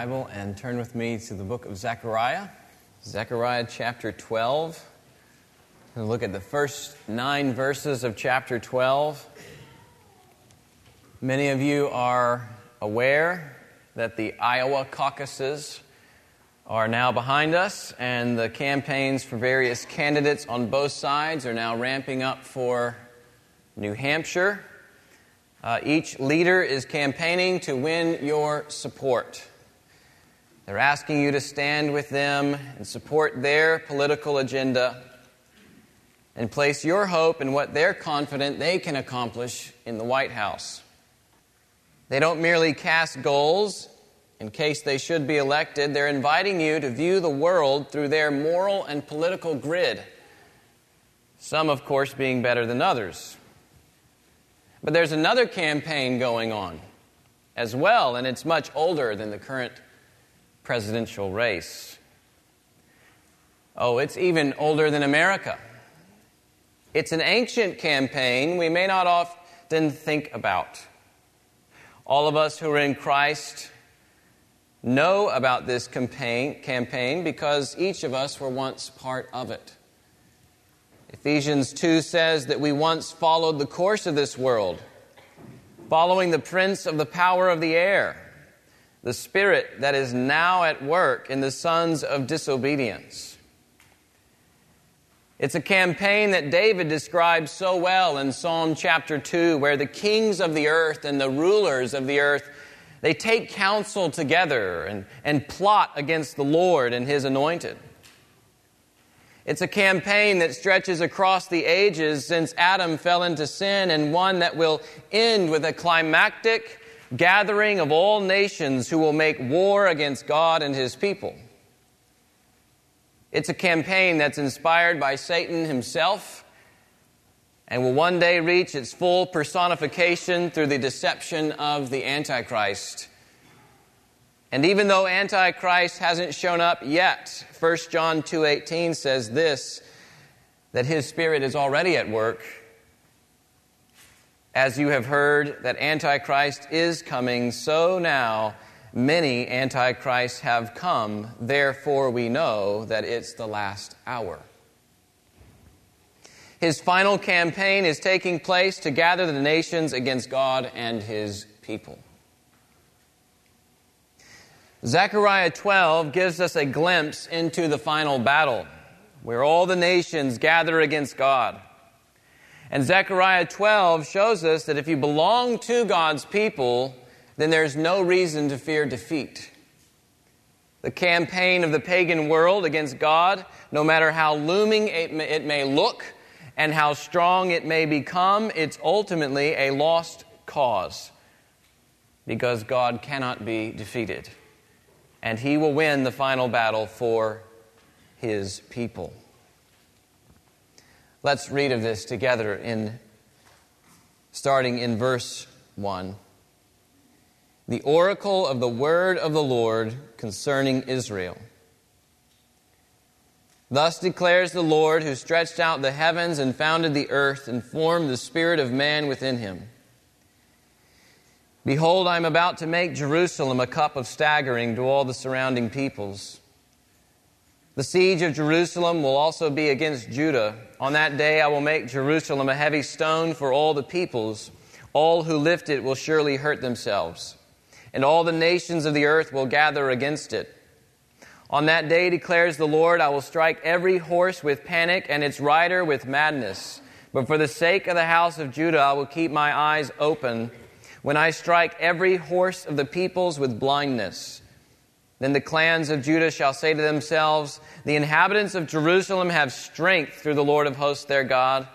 Bible and turn with me to the book of Zechariah, Zechariah chapter 12. We'll look at the first nine verses of chapter 12. Many of you are aware that the Iowa caucuses are now behind us, and the campaigns for various candidates on both sides are now ramping up for New Hampshire. Uh, each leader is campaigning to win your support. They're asking you to stand with them and support their political agenda and place your hope in what they're confident they can accomplish in the White House. They don't merely cast goals in case they should be elected, they're inviting you to view the world through their moral and political grid. Some, of course, being better than others. But there's another campaign going on as well, and it's much older than the current presidential race. Oh, it's even older than America. It's an ancient campaign we may not often think about. All of us who are in Christ know about this campaign, campaign because each of us were once part of it. Ephesians 2 says that we once followed the course of this world, following the prince of the power of the air, the spirit that is now at work in the sons of disobedience. It's a campaign that David describes so well in Psalm chapter 2, where the kings of the earth and the rulers of the earth they take counsel together and, and plot against the Lord and his anointed. It's a campaign that stretches across the ages since Adam fell into sin, and one that will end with a climactic gathering of all nations who will make war against God and his people. It's a campaign that's inspired by Satan himself and will one day reach its full personification through the deception of the Antichrist. And even though Antichrist hasn't shown up yet, 1 John 2:18 says this that his spirit is already at work. As you have heard that Antichrist is coming, so now many Antichrists have come. Therefore, we know that it's the last hour. His final campaign is taking place to gather the nations against God and his people. Zechariah 12 gives us a glimpse into the final battle where all the nations gather against God. And Zechariah 12 shows us that if you belong to God's people, then there's no reason to fear defeat. The campaign of the pagan world against God, no matter how looming it may look and how strong it may become, it's ultimately a lost cause because God cannot be defeated and he will win the final battle for his people. Let's read of this together in starting in verse 1. The oracle of the word of the Lord concerning Israel. Thus declares the Lord, who stretched out the heavens and founded the earth and formed the spirit of man within him. Behold, I am about to make Jerusalem a cup of staggering to all the surrounding peoples. The siege of Jerusalem will also be against Judah. On that day I will make Jerusalem a heavy stone for all the peoples. All who lift it will surely hurt themselves, and all the nations of the earth will gather against it. On that day, declares the Lord, I will strike every horse with panic and its rider with madness. But for the sake of the house of Judah, I will keep my eyes open when I strike every horse of the peoples with blindness. Then the clans of Judah shall say to themselves, The inhabitants of Jerusalem have strength through the Lord of hosts their God.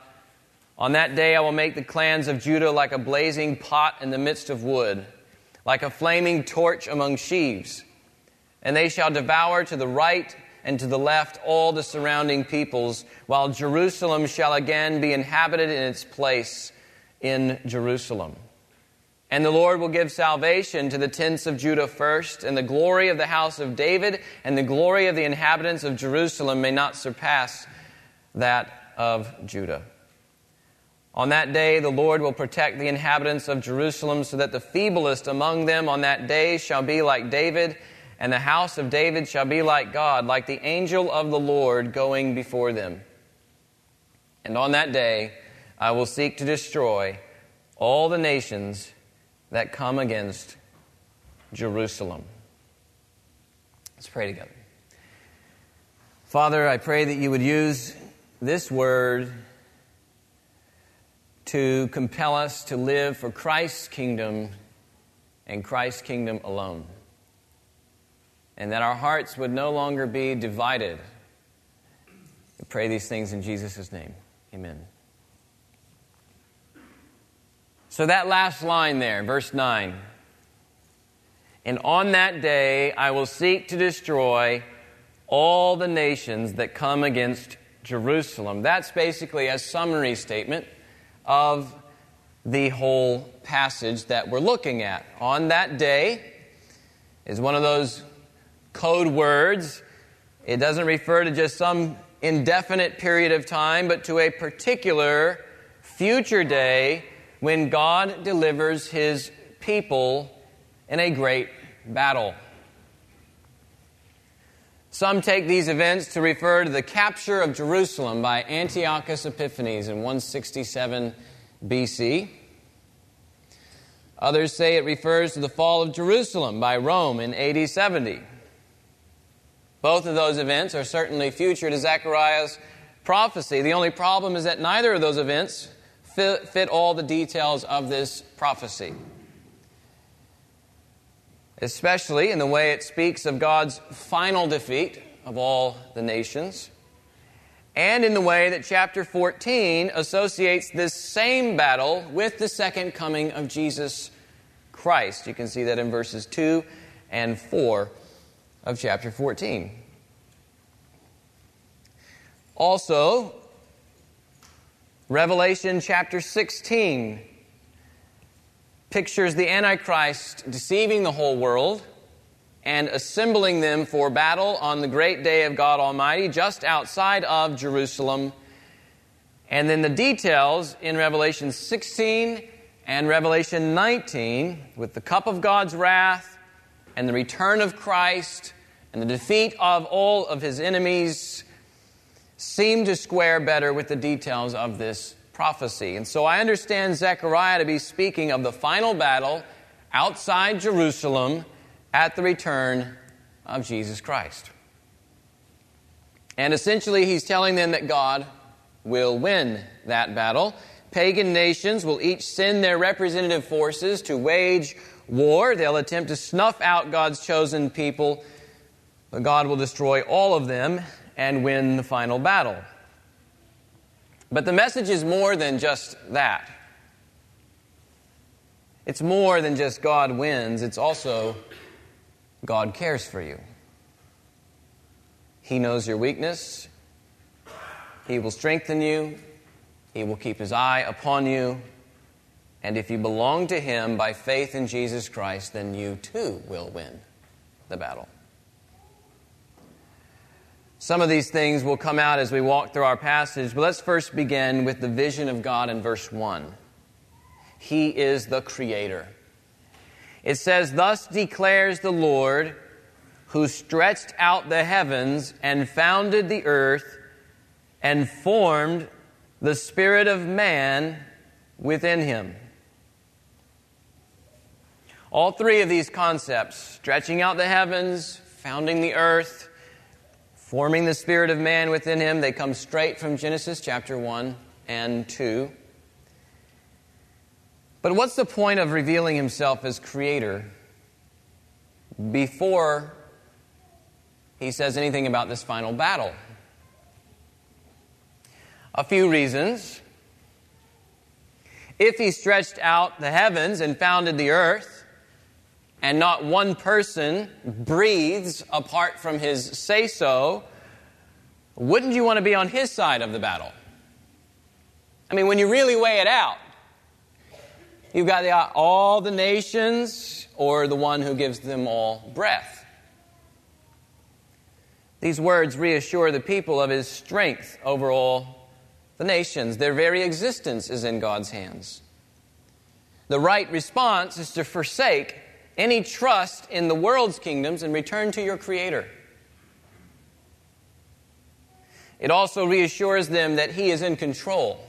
On that day I will make the clans of Judah like a blazing pot in the midst of wood, like a flaming torch among sheaves. And they shall devour to the right and to the left all the surrounding peoples, while Jerusalem shall again be inhabited in its place in Jerusalem. And the Lord will give salvation to the tents of Judah first, and the glory of the house of David and the glory of the inhabitants of Jerusalem may not surpass that of Judah. On that day, the Lord will protect the inhabitants of Jerusalem so that the feeblest among them on that day shall be like David, and the house of David shall be like God, like the angel of the Lord going before them. And on that day I will seek to destroy all the nations that come against Jerusalem. Let's pray together. Father, I pray that you would use this word to compel us to live for Christ's kingdom and Christ's kingdom alone. And that our hearts would no longer be divided. We pray these things in Jesus' name. Amen. So, that last line there, verse 9. And on that day I will seek to destroy all the nations that come against Jerusalem. That's basically a summary statement of the whole passage that we're looking at. On that day is one of those code words. It doesn't refer to just some indefinite period of time, but to a particular future day when God delivers his people in a great battle. Some take these events to refer to the capture of Jerusalem by Antiochus Epiphanes in 167 BC. Others say it refers to the fall of Jerusalem by Rome in AD 70. Both of those events are certainly future to Zechariah's prophecy. The only problem is that neither of those events fit, fit all the details of this prophecy especially in the way it speaks of God's final defeat of all the nations, and in the way that chapter 14 associates this same battle with the second coming of Jesus Christ. You can see that in verses 2 and 4 of chapter 14. Also, Revelation chapter 16 pictures the Antichrist deceiving the whole world and assembling them for battle on the great day of God Almighty just outside of Jerusalem. And then the details in Revelation 16 and Revelation 19 with the cup of God's wrath and the return of Christ and the defeat of all of his enemies seem to square better with the details of this prophecy. And so I understand Zechariah to be speaking of the final battle outside Jerusalem at the return of Jesus Christ. And essentially, he's telling them that God will win that battle. Pagan nations will each send their representative forces to wage war. They'll attempt to snuff out God's chosen people, but God will destroy all of them and win the final battle. But the message is more than just that. It's more than just God wins, it's also God cares for you. He knows your weakness, He will strengthen you, He will keep His eye upon you. And if you belong to Him by faith in Jesus Christ, then you too will win the battle. Some of these things will come out as we walk through our passage, but let's first begin with the vision of God in verse 1. He is the Creator. It says, Thus declares the Lord, who stretched out the heavens and founded the earth and formed the spirit of man within him. All three of these concepts, stretching out the heavens, founding the earth, forming the spirit of man within him. They come straight from Genesis chapter 1 and 2. But what's the point of revealing himself as creator before he says anything about this final battle? A few reasons. If he stretched out the heavens and founded the earth, and not one person breathes apart from his say so, wouldn't you want to be on his side of the battle? I mean, when you really weigh it out, you've got the, all the nations or the one who gives them all breath. These words reassure the people of his strength over all the nations. Their very existence is in God's hands. The right response is to forsake any trust in the world's kingdoms and return to your Creator. It also reassures them that He is in control.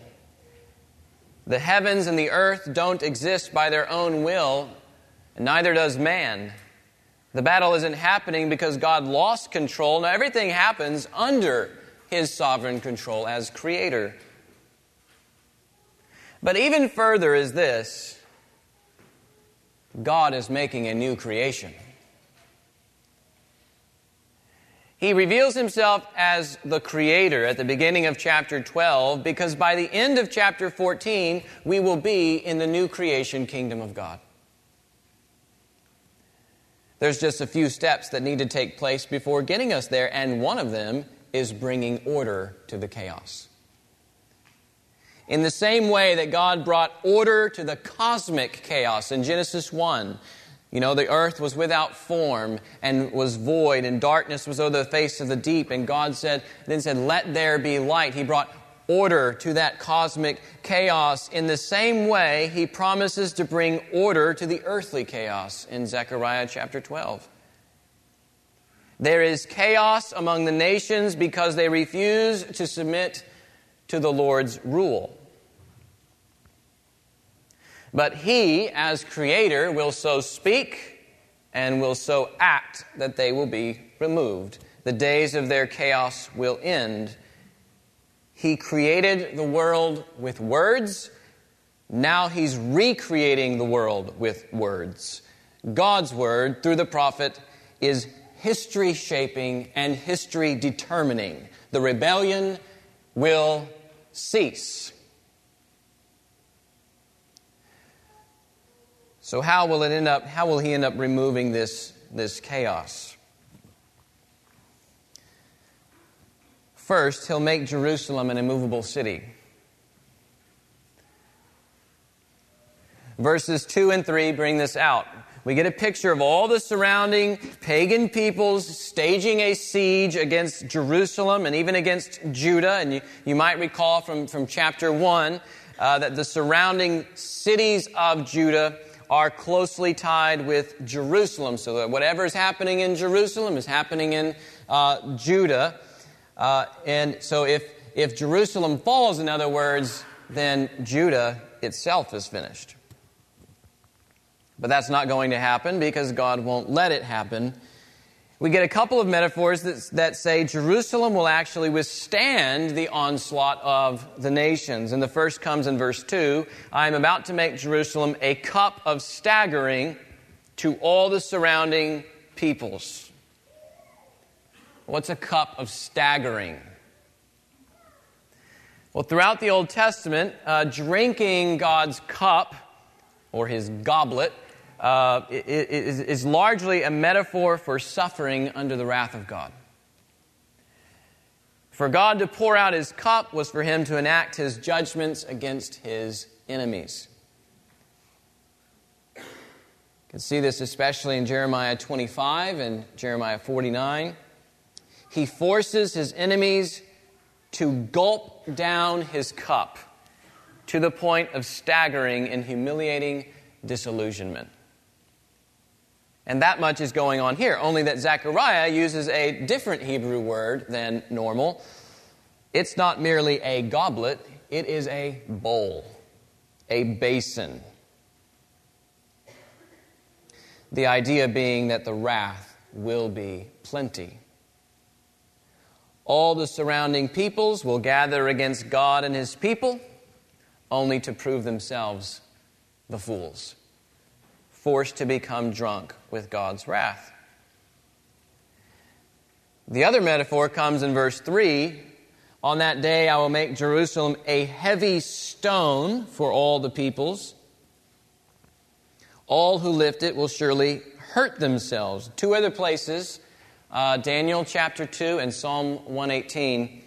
The heavens and the earth don't exist by their own will, and neither does man. The battle isn't happening because God lost control. Now, everything happens under His sovereign control as Creator. But even further is this God is making a new creation. He reveals himself as the creator at the beginning of chapter 12 because by the end of chapter 14, we will be in the new creation kingdom of God. There's just a few steps that need to take place before getting us there, and one of them is bringing order to the chaos. In the same way that God brought order to the cosmic chaos in Genesis 1, you know, the earth was without form and was void, and darkness was over the face of the deep. And God said, then said, Let there be light. He brought order to that cosmic chaos. In the same way, He promises to bring order to the earthly chaos in Zechariah chapter 12. There is chaos among the nations because they refuse to submit to the Lord's rule. But He, as Creator, will so speak and will so act that they will be removed. The days of their chaos will end. He created the world with words. Now He's recreating the world with words. God's Word, through the prophet, is history shaping and history determining. The rebellion will cease. So how will it end up how will he end up removing this this chaos? First, he'll make Jerusalem an immovable city. Verses 2 and 3 bring this out. We get a picture of all the surrounding pagan peoples staging a siege against Jerusalem and even against Judah. And you, you might recall from, from chapter 1 uh, that the surrounding cities of Judah are closely tied with Jerusalem, so that whatever is happening in Jerusalem is happening in uh, Judah. Uh, and so if, if Jerusalem falls, in other words, then Judah itself is finished. But that's not going to happen because God won't let it happen. We get a couple of metaphors that, that say Jerusalem will actually withstand the onslaught of the nations. And the first comes in verse 2 I am about to make Jerusalem a cup of staggering to all the surrounding peoples. What's a cup of staggering? Well, throughout the Old Testament, uh, drinking God's cup or his goblet uh, is, is largely a metaphor for suffering under the wrath of God. For God to pour out his cup was for him to enact his judgments against his enemies. You can see this especially in Jeremiah 25 and Jeremiah 49. He forces his enemies to gulp down his cup to the point of staggering and humiliating disillusionment. And that much is going on here, only that Zechariah uses a different Hebrew word than normal. It's not merely a goblet, it is a bowl, a basin. The idea being that the wrath will be plenty. All the surrounding peoples will gather against God and his people, only to prove themselves the fools forced to become drunk with God's wrath. The other metaphor comes in verse 3 On that day I will make Jerusalem a heavy stone for all the peoples. All who lift it will surely hurt themselves. Two other places, uh, Daniel chapter 2 and Psalm 118,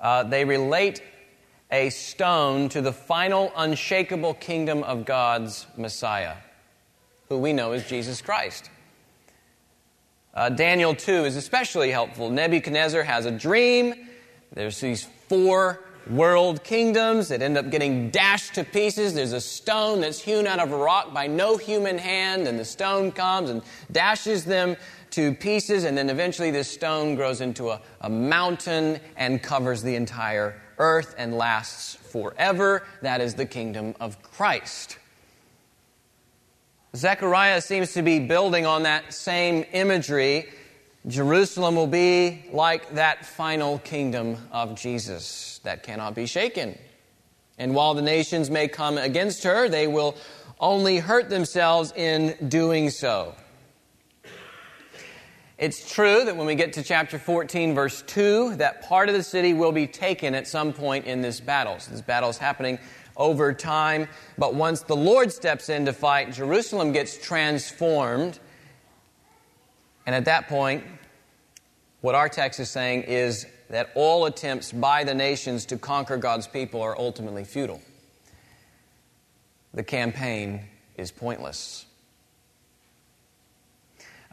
uh, they relate a stone to the final unshakable kingdom of God's Messiah who we know as Jesus Christ. Uh, Daniel 2 is especially helpful. Nebuchadnezzar has a dream. There's these four world kingdoms that end up getting dashed to pieces. There's a stone that's hewn out of a rock by no human hand, and the stone comes and dashes them to pieces, and then eventually this stone grows into a, a mountain and covers the entire earth and lasts forever. That is the kingdom of Christ. Zechariah seems to be building on that same imagery. Jerusalem will be like that final kingdom of Jesus that cannot be shaken. And while the nations may come against her, they will only hurt themselves in doing so. It's true that when we get to chapter 14, verse 2, that part of the city will be taken at some point in this battle. So this battle is happening over time. But once the Lord steps in to fight, Jerusalem gets transformed. And at that point, what our text is saying is that all attempts by the nations to conquer God's people are ultimately futile. The campaign is pointless.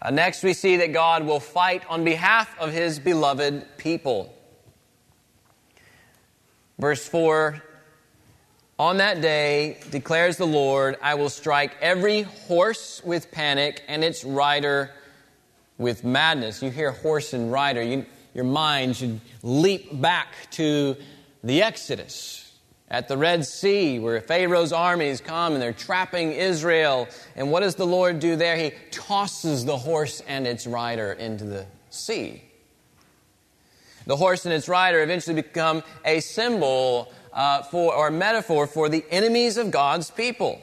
Uh, next, we see that God will fight on behalf of his beloved people. Verse 4 on that day, declares the Lord, I will strike every horse with panic and its rider with madness. You hear horse and rider, you, your mind should leap back to the Exodus at the Red Sea, where Pharaoh's armies come and they're trapping Israel. And what does the Lord do there? He tosses the horse and its rider into the sea. The horse and its rider eventually become a symbol uh, for, or metaphor for the enemies of God's people.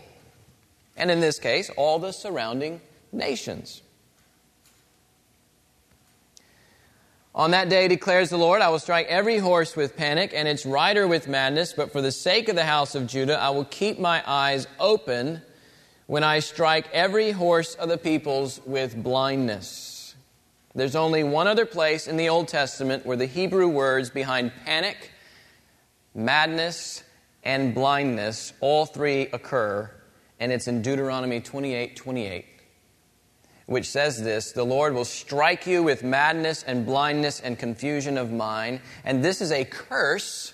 And in this case, all the surrounding nations. On that day, declares the Lord, I will strike every horse with panic and its rider with madness, but for the sake of the house of Judah, I will keep my eyes open when I strike every horse of the peoples with blindness. There's only one other place in the Old Testament where the Hebrew words behind panic madness, and blindness, all three occur, and it's in Deuteronomy 28 28, which says this The Lord will strike you with madness and blindness and confusion of mind, and this is a curse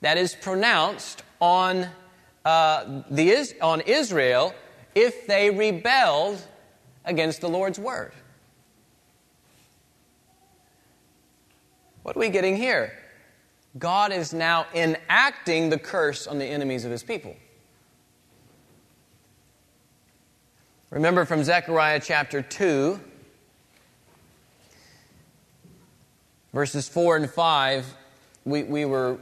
that is pronounced on, uh, the, on Israel if they rebelled against the Lord's word. What are we getting here? God is now enacting the curse on the enemies of his people. Remember from Zechariah chapter 2, verses 4 and 5, we, we were,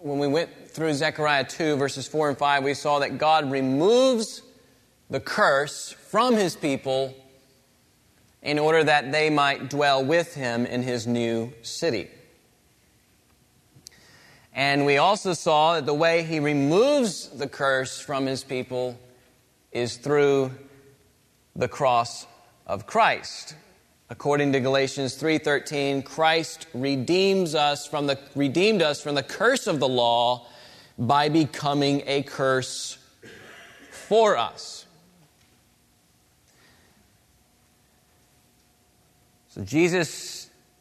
when we went through Zechariah 2, verses 4 and 5, we saw that God removes the curse from his people in order that they might dwell with him in his new city. And we also saw that the way he removes the curse from his people is through the cross of Christ. According to Galatians 3:13, Christ redeems us from the redeemed us from the curse of the law by becoming a curse for us. So Jesus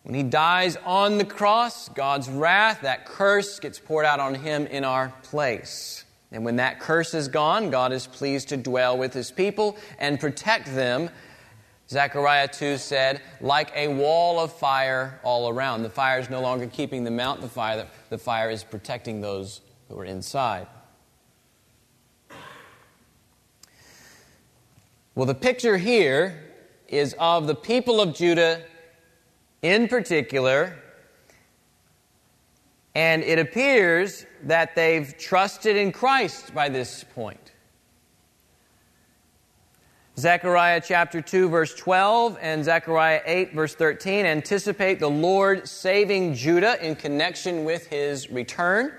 when he dies on the cross, God's wrath, that curse, gets poured out on him in our place. And when that curse is gone, God is pleased to dwell with his people and protect them. Zechariah 2 said, like a wall of fire all around. The fire is no longer keeping them out, the fire, the fire is protecting those who are inside. Well, the picture here is of the people of Judah in particular, and it appears that they've trusted in Christ by this point. Zechariah chapter 2, verse 12, and Zechariah 8, verse 13 anticipate the Lord saving Judah in connection with his return.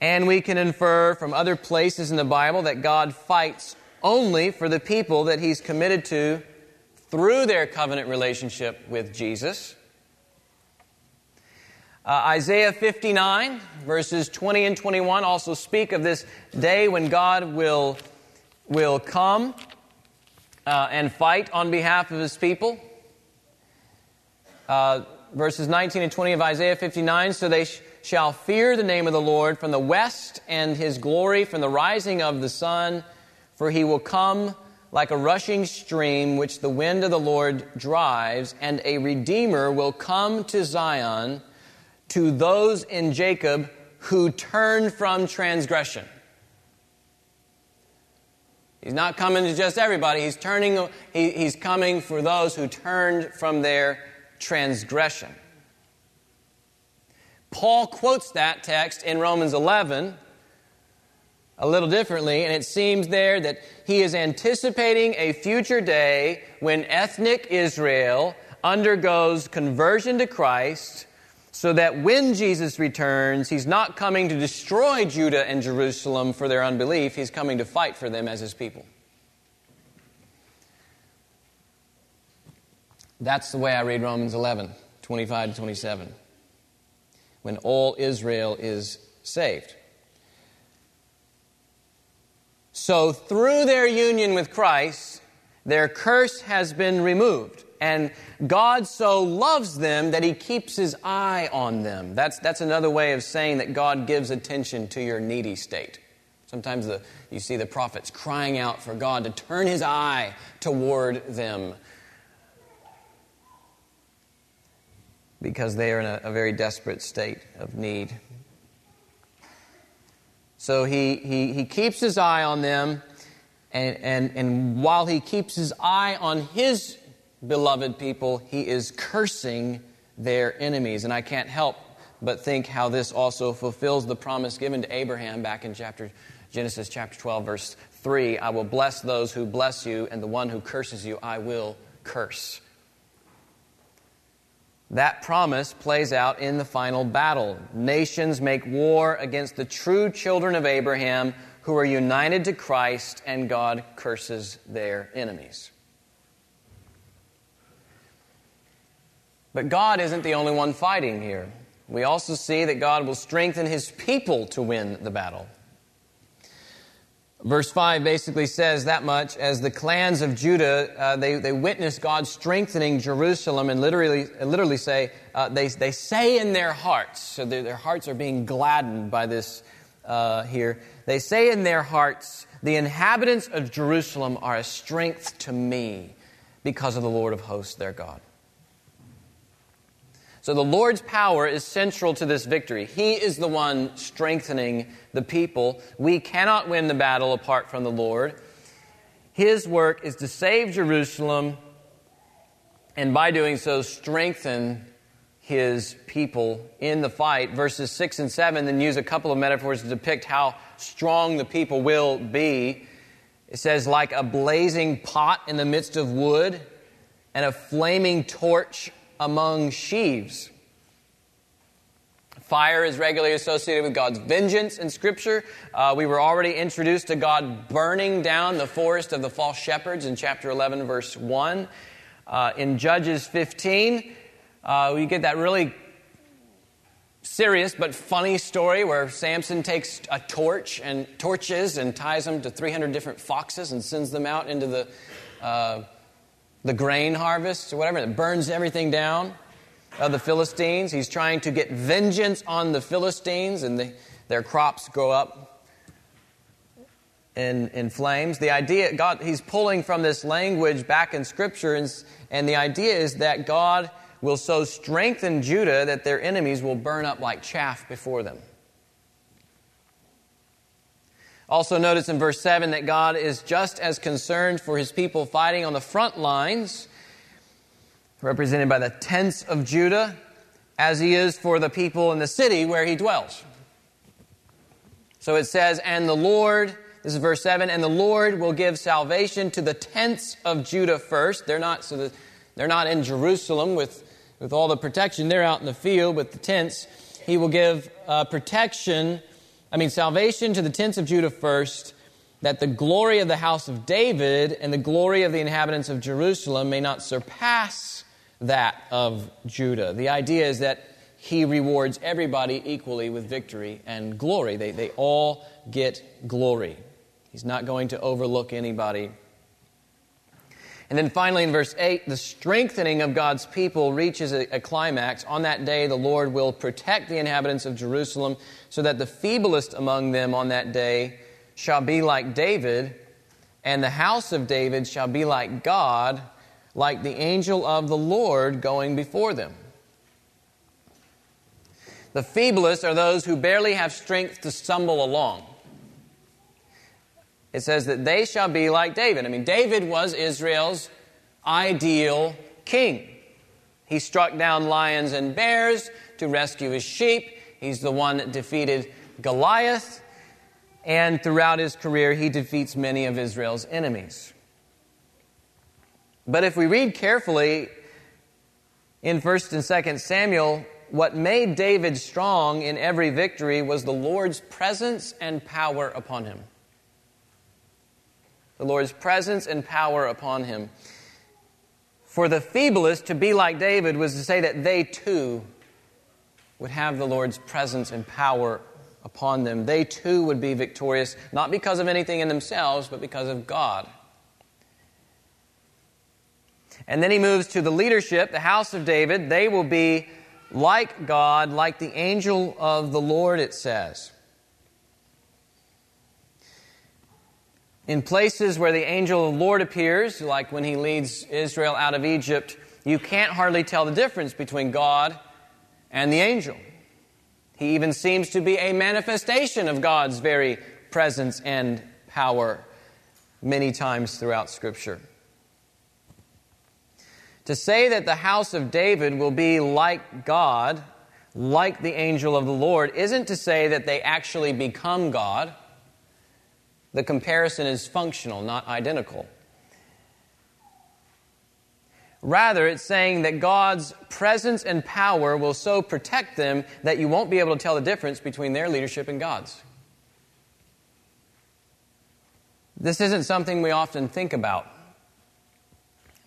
And we can infer from other places in the Bible that God fights only for the people that he's committed to through their covenant relationship with Jesus. Uh, Isaiah 59, verses 20 and 21, also speak of this day when God will, will come uh, and fight on behalf of his people. Uh, verses 19 and 20 of Isaiah 59 So they sh- shall fear the name of the Lord from the west, and his glory from the rising of the sun. For he will come like a rushing stream which the wind of the Lord drives, and a redeemer will come to Zion to those in Jacob who turn from transgression. He's not coming to just everybody. He's turning, he, he's coming for those who turned from their transgression. Paul quotes that text in Romans 11 a little differently, and it seems there that he is anticipating a future day when ethnic Israel undergoes conversion to Christ, so that when Jesus returns, he's not coming to destroy Judah and Jerusalem for their unbelief, he's coming to fight for them as his people. That's the way I read Romans 11, 25 to 27. When all Israel is saved. So, through their union with Christ, their curse has been removed. And God so loves them that He keeps His eye on them. That's, that's another way of saying that God gives attention to your needy state. Sometimes the, you see the prophets crying out for God to turn His eye toward them because they are in a, a very desperate state of need. So he, he, he keeps his eye on them, and, and, and while he keeps his eye on his beloved people, he is cursing their enemies. And I can't help but think how this also fulfills the promise given to Abraham back in chapter Genesis chapter 12 verse 3, I will bless those who bless you and the one who curses you I will curse. That promise plays out in the final battle. Nations make war against the true children of Abraham who are united to Christ, and God curses their enemies. But God isn't the only one fighting here. We also see that God will strengthen his people to win the battle. Verse 5 basically says that much as the clans of Judah, uh, they, they witness God strengthening Jerusalem and literally, literally say, uh, they, they say in their hearts, so their, their hearts are being gladdened by this uh, here. They say in their hearts, the inhabitants of Jerusalem are a strength to me because of the Lord of hosts, their God. So the Lord's power is central to this victory. He is the one strengthening the people. We cannot win the battle apart from the Lord. His work is to save Jerusalem and by doing so strengthen his people in the fight. Verses 6 and 7 then use a couple of metaphors to depict how strong the people will be. It says, like a blazing pot in the midst of wood and a flaming torch among sheaves. Fire is regularly associated with God's vengeance in Scripture. Uh, we were already introduced to God burning down the forest of the false shepherds in chapter 11, verse 1. Uh, in Judges 15, uh, we get that really serious but funny story where Samson takes a torch and torches and ties them to 300 different foxes and sends them out into the uh, the grain harvest or whatever, it burns everything down of the Philistines. He's trying to get vengeance on the Philistines, and the, their crops grow up in, in flames. The idea, God, he's pulling from this language back in Scripture, and, and the idea is that God will so strengthen Judah that their enemies will burn up like chaff before them. Also, notice in verse 7 that God is just as concerned for his people fighting on the front lines, represented by the tents of Judah, as he is for the people in the city where he dwells. So it says, And the Lord, this is verse 7, and the Lord will give salvation to the tents of Judah first. They're not, so the, they're not in Jerusalem with, with all the protection. They're out in the field with the tents. He will give uh, protection I mean, salvation to the tents of Judah first, that the glory of the house of David and the glory of the inhabitants of Jerusalem may not surpass that of Judah. The idea is that he rewards everybody equally with victory and glory. They, they all get glory. He's not going to overlook anybody. And then finally, in verse 8, the strengthening of God's people reaches a, a, climax. On that day, the Lord will protect the inhabitants of Jerusalem, so that the feeblest among them on that day shall be like David, and the house of David shall be like God, like the angel of the Lord going before them. The feeblest are those who barely have strength to stumble along it says that they shall be like David. I mean, David was Israel's ideal king. He struck down lions and bears to rescue his sheep. He's the one that defeated Goliath. And throughout his career, he defeats many of Israel's enemies. But if we read carefully in 1st and 2nd Samuel, what made David strong in every victory was the Lord's presence and power upon him the Lord's presence and power upon him. For the feeblest to be like David was to say that they too would have the Lord's presence and power upon them. They too would be victorious, not because of anything in themselves, but because of God. And then he moves to the leadership, the house of David. They will be like God, like the angel of the Lord, it says. In places where the angel of the Lord appears, like when he leads Israel out of Egypt, you can't hardly tell the difference between God and the angel. He even seems to be a manifestation of God's very presence and power many times throughout Scripture. To say that the house of David will be like God, like the angel of the Lord, isn't to say that they actually become God the comparison is functional, not identical. Rather, it's saying that God's presence and power will so protect them that you won't be able to tell the difference between their leadership and God's. This isn't something we often think about.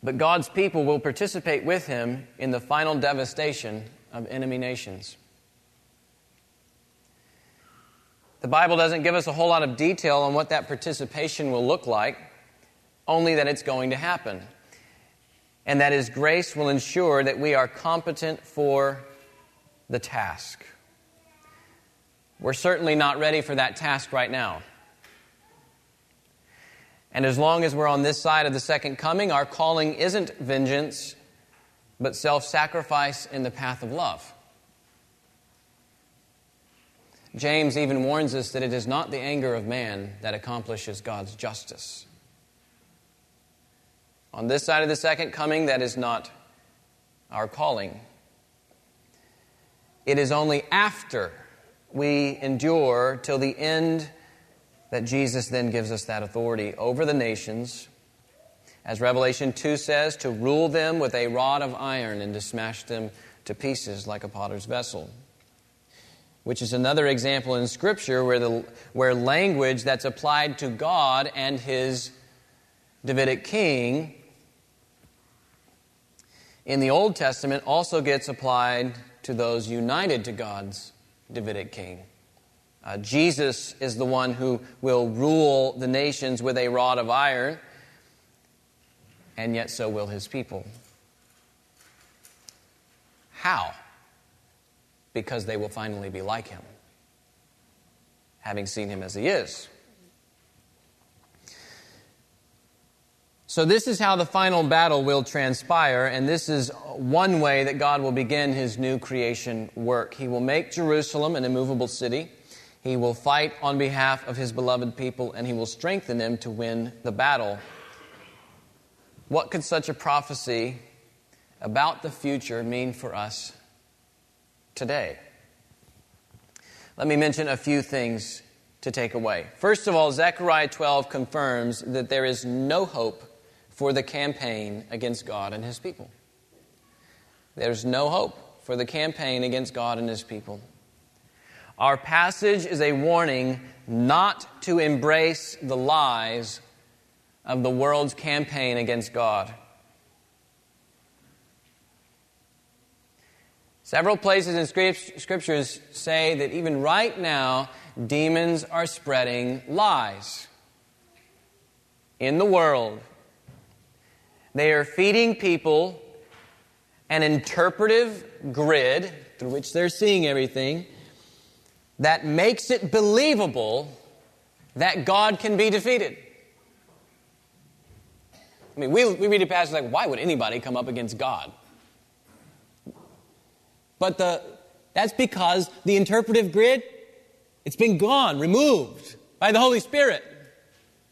But God's people will participate with Him in the final devastation of enemy nations. The Bible doesn't give us a whole lot of detail on what that participation will look like, only that it's going to happen. And that His grace will ensure that we are competent for the task. We're certainly not ready for that task right now. And as long as we're on this side of the second coming, our calling isn't vengeance, but self sacrifice in the path of love. James even warns us that it is not the anger of man that accomplishes God's justice. On this side of the second coming, that is not our calling. It is only after we endure till the end that Jesus then gives us that authority over the nations. As Revelation 2 says, to rule them with a rod of iron and to smash them to pieces like a potter's vessel which is another example in Scripture where, the, where language that's applied to God and his Davidic king in the Old Testament also gets applied to those united to God's Davidic king. Uh, Jesus is the one who will rule the nations with a rod of iron, and yet so will his people. How? because they will finally be like him, having seen him as he is. So, this is how the final battle will transpire, and this is one way that God will begin his new creation work. He will make Jerusalem an immovable city. He will fight on behalf of his beloved people, and he will strengthen them to win the battle. What could such a prophecy about the future mean for us today. Let me mention a few things to take away. First of all, Zechariah 12 confirms that there is no hope for the campaign against God and his people. There's no hope for the campaign against God and his people. Our passage is a warning not to embrace the lies of the world's campaign against God. Several places in scriptures say that even right now, demons are spreading lies in the world. They are feeding people an interpretive grid through which they're seeing everything that makes it believable that God can be defeated. I mean, we, we read a passage like, why would anybody come up against God? But the, that's because the interpretive grid, it's been gone, removed by the Holy Spirit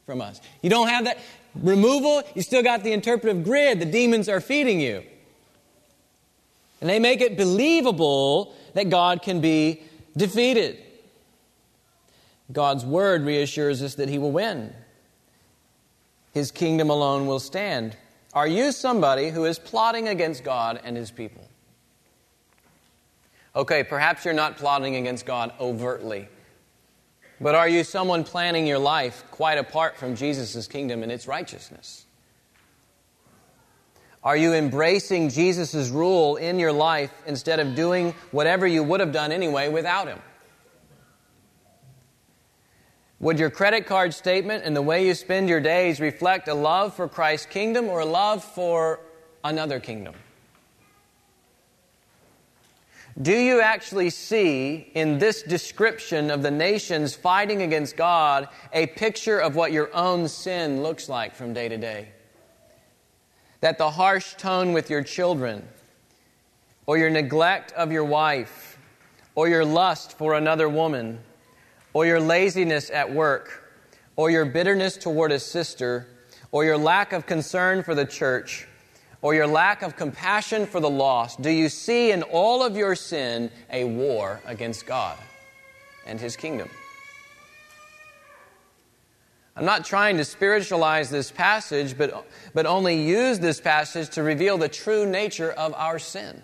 from us. You don't have that removal, you still got the interpretive grid. The demons are feeding you. And they make it believable that God can be defeated. God's word reassures us that he will win. His kingdom alone will stand. Are you somebody who is plotting against God and his people? Okay, perhaps you're not plotting against God overtly. But are you someone planning your life quite apart from Jesus' kingdom and its righteousness? Are you embracing Jesus' rule in your life instead of doing whatever you would have done anyway without him? Would your credit card statement and the way you spend your days reflect a love for Christ's kingdom or a love for another kingdom? Do you actually see in this description of the nations fighting against God a picture of what your own sin looks like from day to day? that the harsh tone with your children, or your neglect of your wife, or your lust for another woman, or your laziness at work, or your bitterness toward a sister, or your lack of concern for the church, or your lack of compassion for the lost, do you see in all of your sin a war against God and His kingdom? I'm not trying to spiritualize this passage, but, but only use this passage to reveal the true nature of our sin.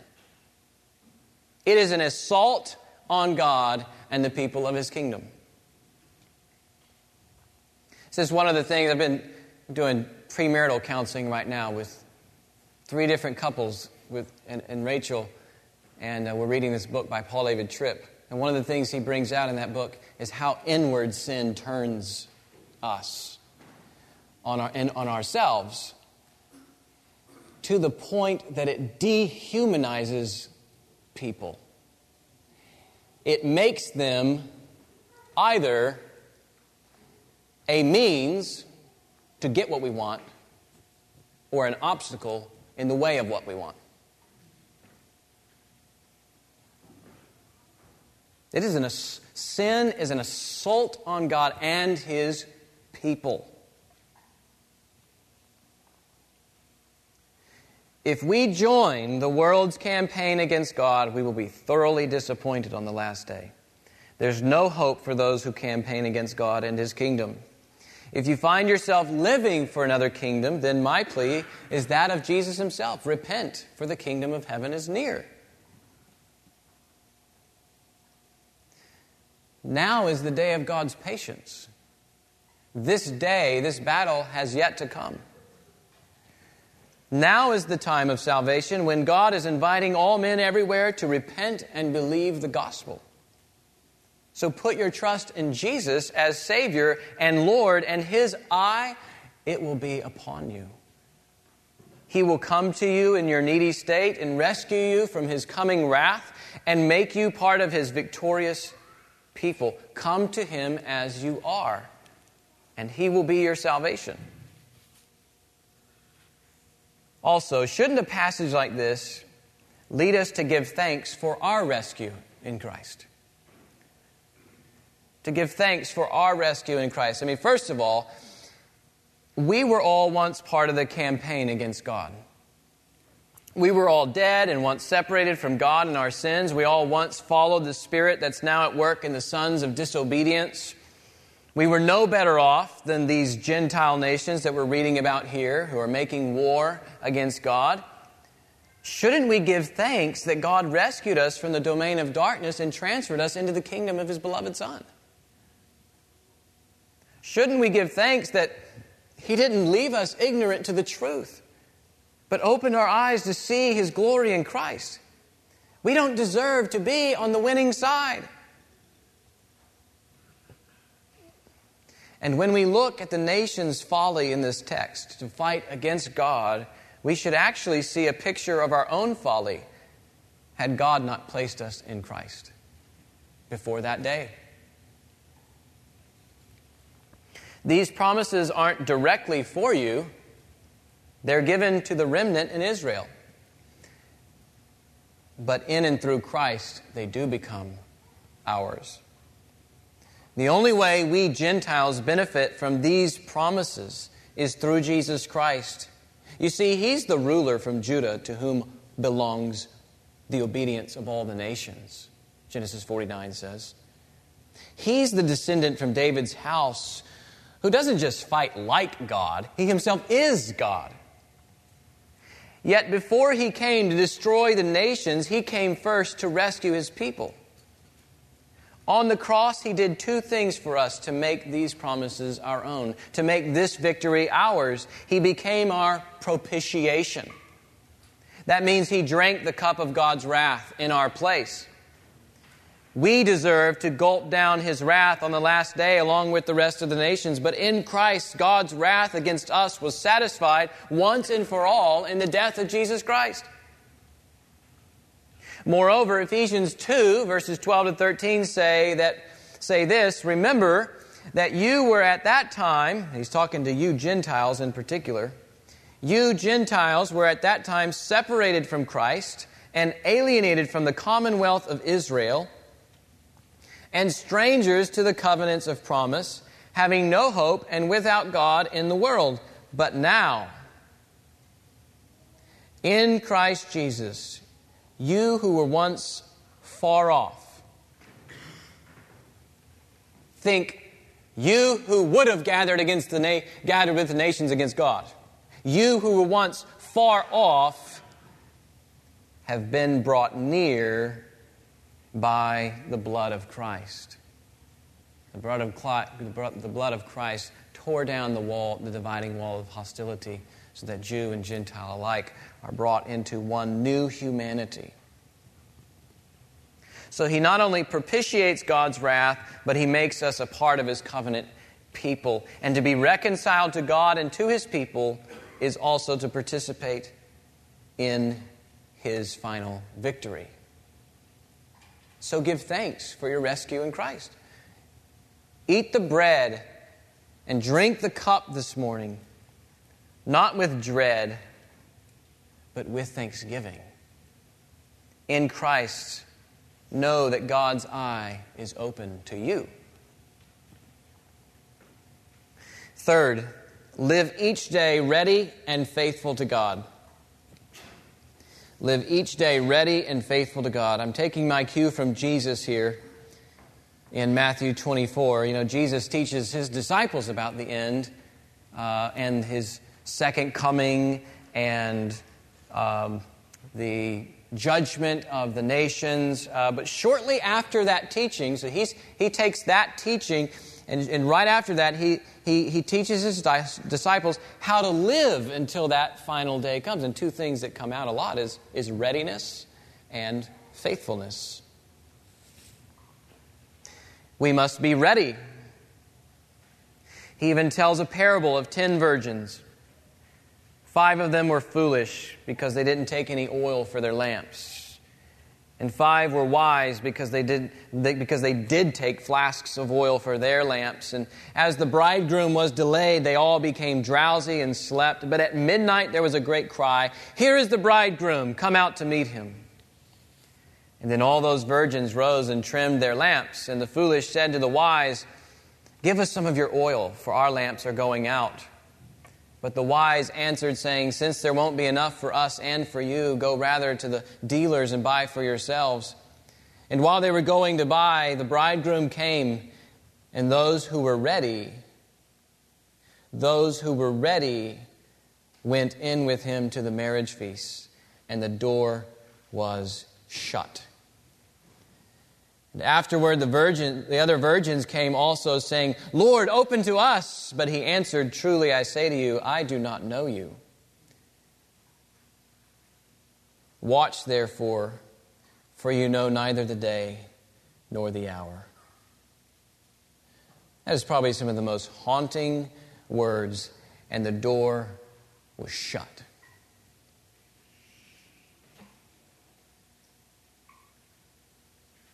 It is an assault on God and the people of His kingdom. This is one of the things I've been doing premarital counseling right now with three different couples with, and, and Rachel, and uh, we're reading this book by Paul David Tripp. And one of the things he brings out in that book is how inward sin turns us, on, our, and on ourselves, to the point that it dehumanizes people. It makes them either a means to get what we want or an obstacle in the way of what we want. It is an, sin is an assault on God and His people. If we join the world's campaign against God, we will be thoroughly disappointed on the last day. There's no hope for those who campaign against God and His kingdom. If you find yourself living for another kingdom, then my plea is that of Jesus Himself repent, for the kingdom of heaven is near. Now is the day of God's patience. This day, this battle has yet to come. Now is the time of salvation when God is inviting all men everywhere to repent and believe the gospel. So put your trust in Jesus as Savior and Lord, and His eye, it will be upon you. He will come to you in your needy state and rescue you from His coming wrath and make you part of His victorious people. Come to Him as you are and He will be your salvation. Also, shouldn't a passage like this lead us to give thanks for our rescue in Christ? To give thanks for our rescue in Christ. I mean, first of all, we were all once part of the campaign against God. We were all dead and once separated from God in our sins. We all once followed the Spirit that's now at work in the sons of disobedience. We were no better off than these Gentile nations that we're reading about here who are making war against God. Shouldn't we give thanks that God rescued us from the domain of darkness and transferred us into the kingdom of His beloved Son? Shouldn't we give thanks that He didn't leave us ignorant to the truth, but opened our eyes to see His glory in Christ? We don't deserve to be on the winning side. And when we look at the nation's folly in this text to fight against God, we should actually see a picture of our own folly had God not placed us in Christ before that day. These promises aren't directly for you, they're given to the remnant in Israel. But in and through Christ, they do become ours. The only way we Gentiles benefit from these promises is through Jesus Christ. You see, He's the ruler from Judah to whom belongs the obedience of all the nations, Genesis 49 says. He's the descendant from David's house who doesn't just fight like God, he himself is God. Yet before he came to destroy the nations, he came first to rescue his people. On the cross, he did two things for us to make these promises our own, to make this victory ours. He became our propitiation. That means he drank the cup of God's wrath in our place. We deserve to gulp down his wrath on the last day along with the rest of the nations, but in Christ, God's wrath against us was satisfied once and for all in the death of Jesus Christ. Moreover, Ephesians 2, verses 12 to 13 say that say this, remember that you were at that time, he's talking to you Gentiles in particular, you Gentiles were at that time separated from Christ and alienated from the commonwealth of Israel and strangers to the covenants of promise, having no hope and without God in the world. But now, in Christ Jesus, you who were once far off, think you who would have gathered against the na- gathered with the nations against God, you who were once far off, have been brought near by the blood of Christ. The blood of, the blood of Christ tore down the wall, the dividing wall of hostility, so that Jew and Gentile alike are brought into one new humanity. So he not only propitiates God's wrath, but he makes us a part of his covenant people. And to be reconciled to God and to his people is also to participate in his final victory. So give thanks for your rescue in Christ. Eat the bread and drink the cup this morning, not with dread, but with thanksgiving. In Christ, know that God's eye is open to you. Third, live each day ready and faithful to God. Live each day ready and faithful to God. I'm taking my cue from Jesus here in Matthew 24. You know, Jesus teaches his disciples about the end uh, and his second coming and um, the judgment of the nations. Uh, but shortly after that teaching, so he's, he takes that teaching, and, and right after that, he, he, he teaches his disciples how to live until that final day comes. And two things that come out a lot is, is readiness and faithfulness. We must be ready. He even tells a parable of ten virgins. Five of them were foolish because they didn't take any oil for their lamps. And five were wise because they did, they, because they did take flasks of oil for their lamps. And as the bridegroom was delayed, they all became drowsy and slept. But at midnight there was a great cry Here is the bridegroom, come out to meet him. And then all those virgins rose and trimmed their lamps. And the foolish said to the wise, Give us some of your oil, for our lamps are going out. But the wise answered, saying, Since there won't be enough for us and for you, go rather to the dealers and buy for yourselves. And while they were going to buy, the bridegroom came, and those who were ready, those who were ready, went in with him to the marriage feast, and the door was shut. And afterward, the, virgin, the other virgins came also, saying, Lord, open to us. But he answered, Truly I say to you, I do not know you. Watch therefore, for you know neither the day nor the hour. That is probably some of the most haunting words, and the door was shut.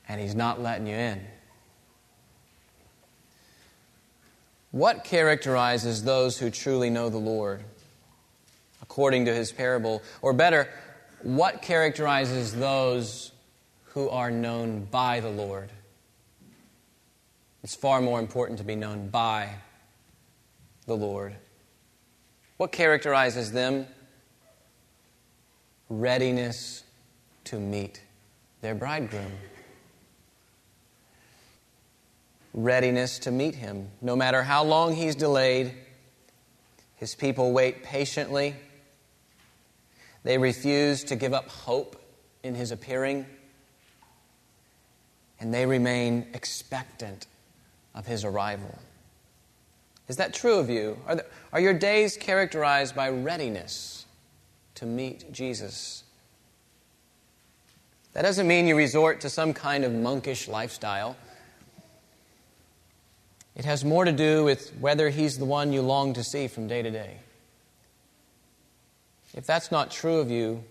And He's not letting you in. What characterizes those who truly know the Lord? According to his parable. Or better, what characterizes those who are known by the Lord? It's far more important to be known by the Lord. What characterizes them? Readiness to meet their bridegroom readiness to meet him. No matter how long he's delayed, his people wait patiently. They refuse to give up hope in his appearing, and they remain expectant of his arrival. Is that true of you? Are, there, are your days characterized by readiness to meet Jesus? That doesn't mean you resort to some kind of monkish lifestyle. It has more to do with whether He's the one you long to see from day to day. If that's not true of you,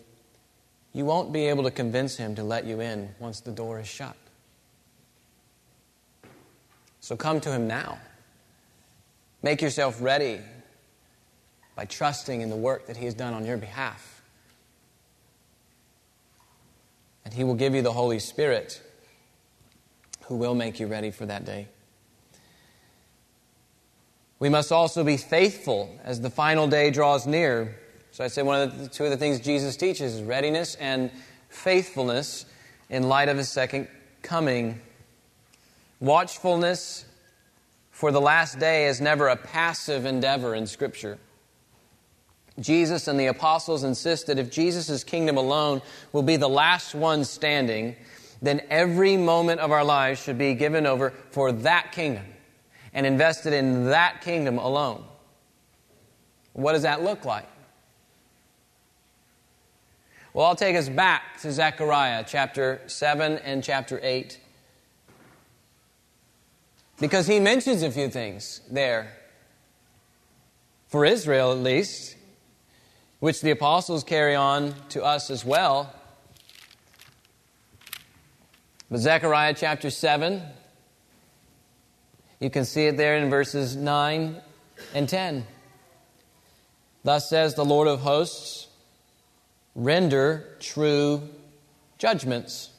you won't be able to convince Him to let you in once the door is shut. So come to Him now. Make yourself ready by trusting in the work that He has done on your behalf. And He will give you the Holy Spirit who will make you ready for that day. We must also be faithful as the final day draws near. So I say one of the two of the things Jesus teaches is readiness and faithfulness in light of his second coming. Watchfulness for the last day is never a passive endeavor in Scripture. Jesus and the apostles insist that if Jesus' kingdom alone will be the last one standing, then every moment of our lives should be given over for that kingdom and invested in that kingdom alone. What does that look like? Well, I'll take us back to Zechariah chapter 7 and chapter 8. Because he mentions a few things there. For Israel, at least, which the apostles carry on to us as well. But Zechariah chapter 7, you can see it there in verses 9 and 10. Thus says the Lord of hosts render true judgments,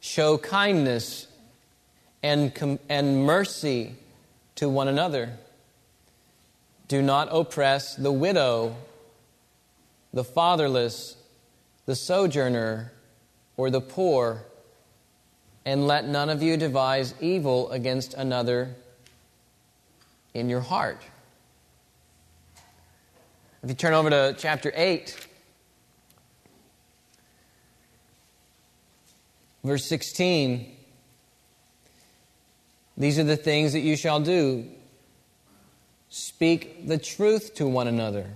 show kindness and, com- and mercy to one another. Do not oppress the widow, the fatherless, the sojourner, or the poor and let none of you devise evil against another in your heart. If you turn over to chapter 8, verse 16, these are the things that you shall do speak the truth to one another.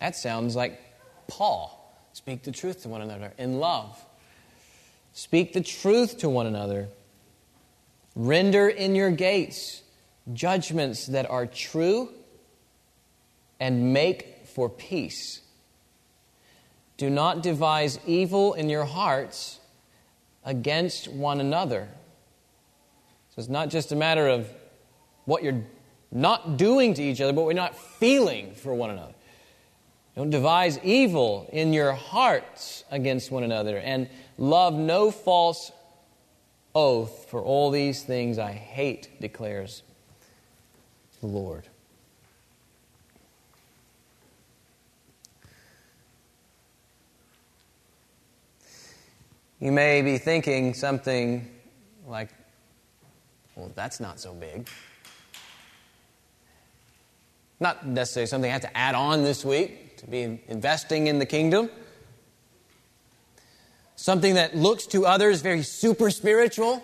That sounds like Paul. Speak the truth to one another in love. Speak the truth to one another. Render in your gates judgments that are true and make for peace. Do not devise evil in your hearts against one another. So it's not just a matter of what you're not doing to each other, but we're not feeling for one another. Don't devise evil in your hearts against one another. And Love no false oath, for all these things I hate, declares the Lord. You may be thinking something like, well, that's not so big. Not necessarily something I have to add on this week to be investing in the kingdom something that looks to others very super spiritual,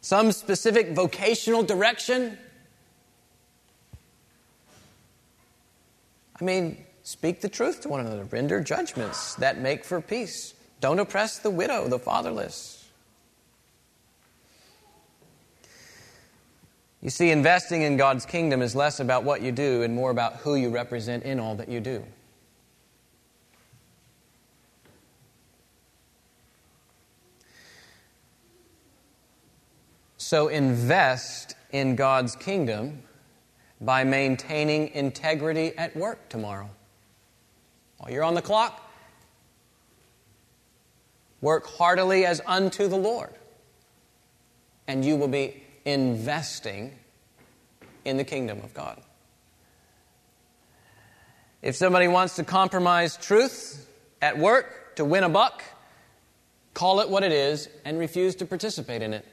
some specific vocational direction. I mean, speak the truth to one another, render judgments that make for peace. Don't oppress the widow, the fatherless. You see, investing in God's kingdom is less about what you do and more about who you represent in all that you do. So invest in God's kingdom by maintaining integrity at work tomorrow. While you're on the clock, work heartily as unto the Lord, and you will be investing in the kingdom of God. If somebody wants to compromise truth at work to win a buck, call it what it is and refuse to participate in it.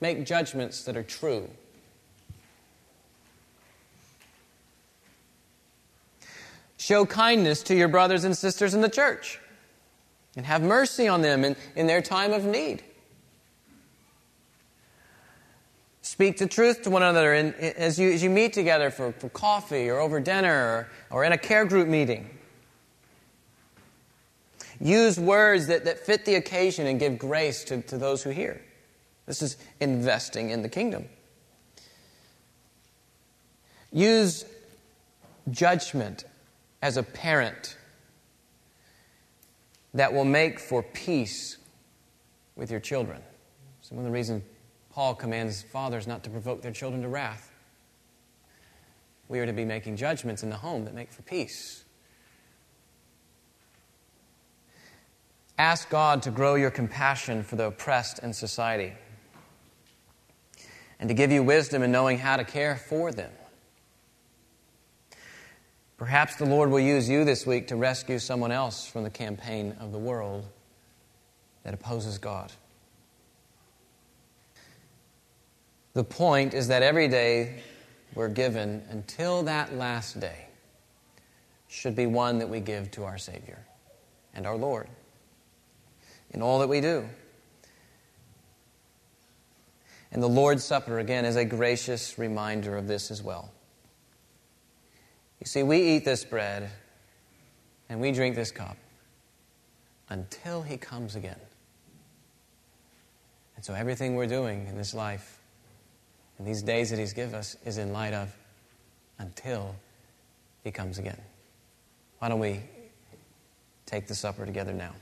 Make judgments that are true. Show kindness to your brothers and sisters in the church and have mercy on them in, in their time of need. Speak the truth to one another in, as, you, as you meet together for, for coffee or over dinner or, or in a care group meeting. Use words that, that fit the occasion and give grace to, to those who hear. This is investing in the kingdom. Use judgment as a parent that will make for peace with your children. So, one of the reasons Paul commands fathers not to provoke their children to wrath. We are to be making judgments in the home that make for peace. Ask God to grow your compassion for the oppressed in society and to give you wisdom in knowing how to care for them. Perhaps the Lord will use you this week to rescue someone else from the campaign of the world that opposes God. The point is that every day we're given until that last day should be one that we give to our Savior and our Lord in all that we do. And the Lord's Supper, again, is a gracious reminder of this as well. You see, we eat this bread and we drink this cup until He comes again. And so everything we're doing in this life and these days that He's given us is in light of until He comes again. Why don't we take the supper together now?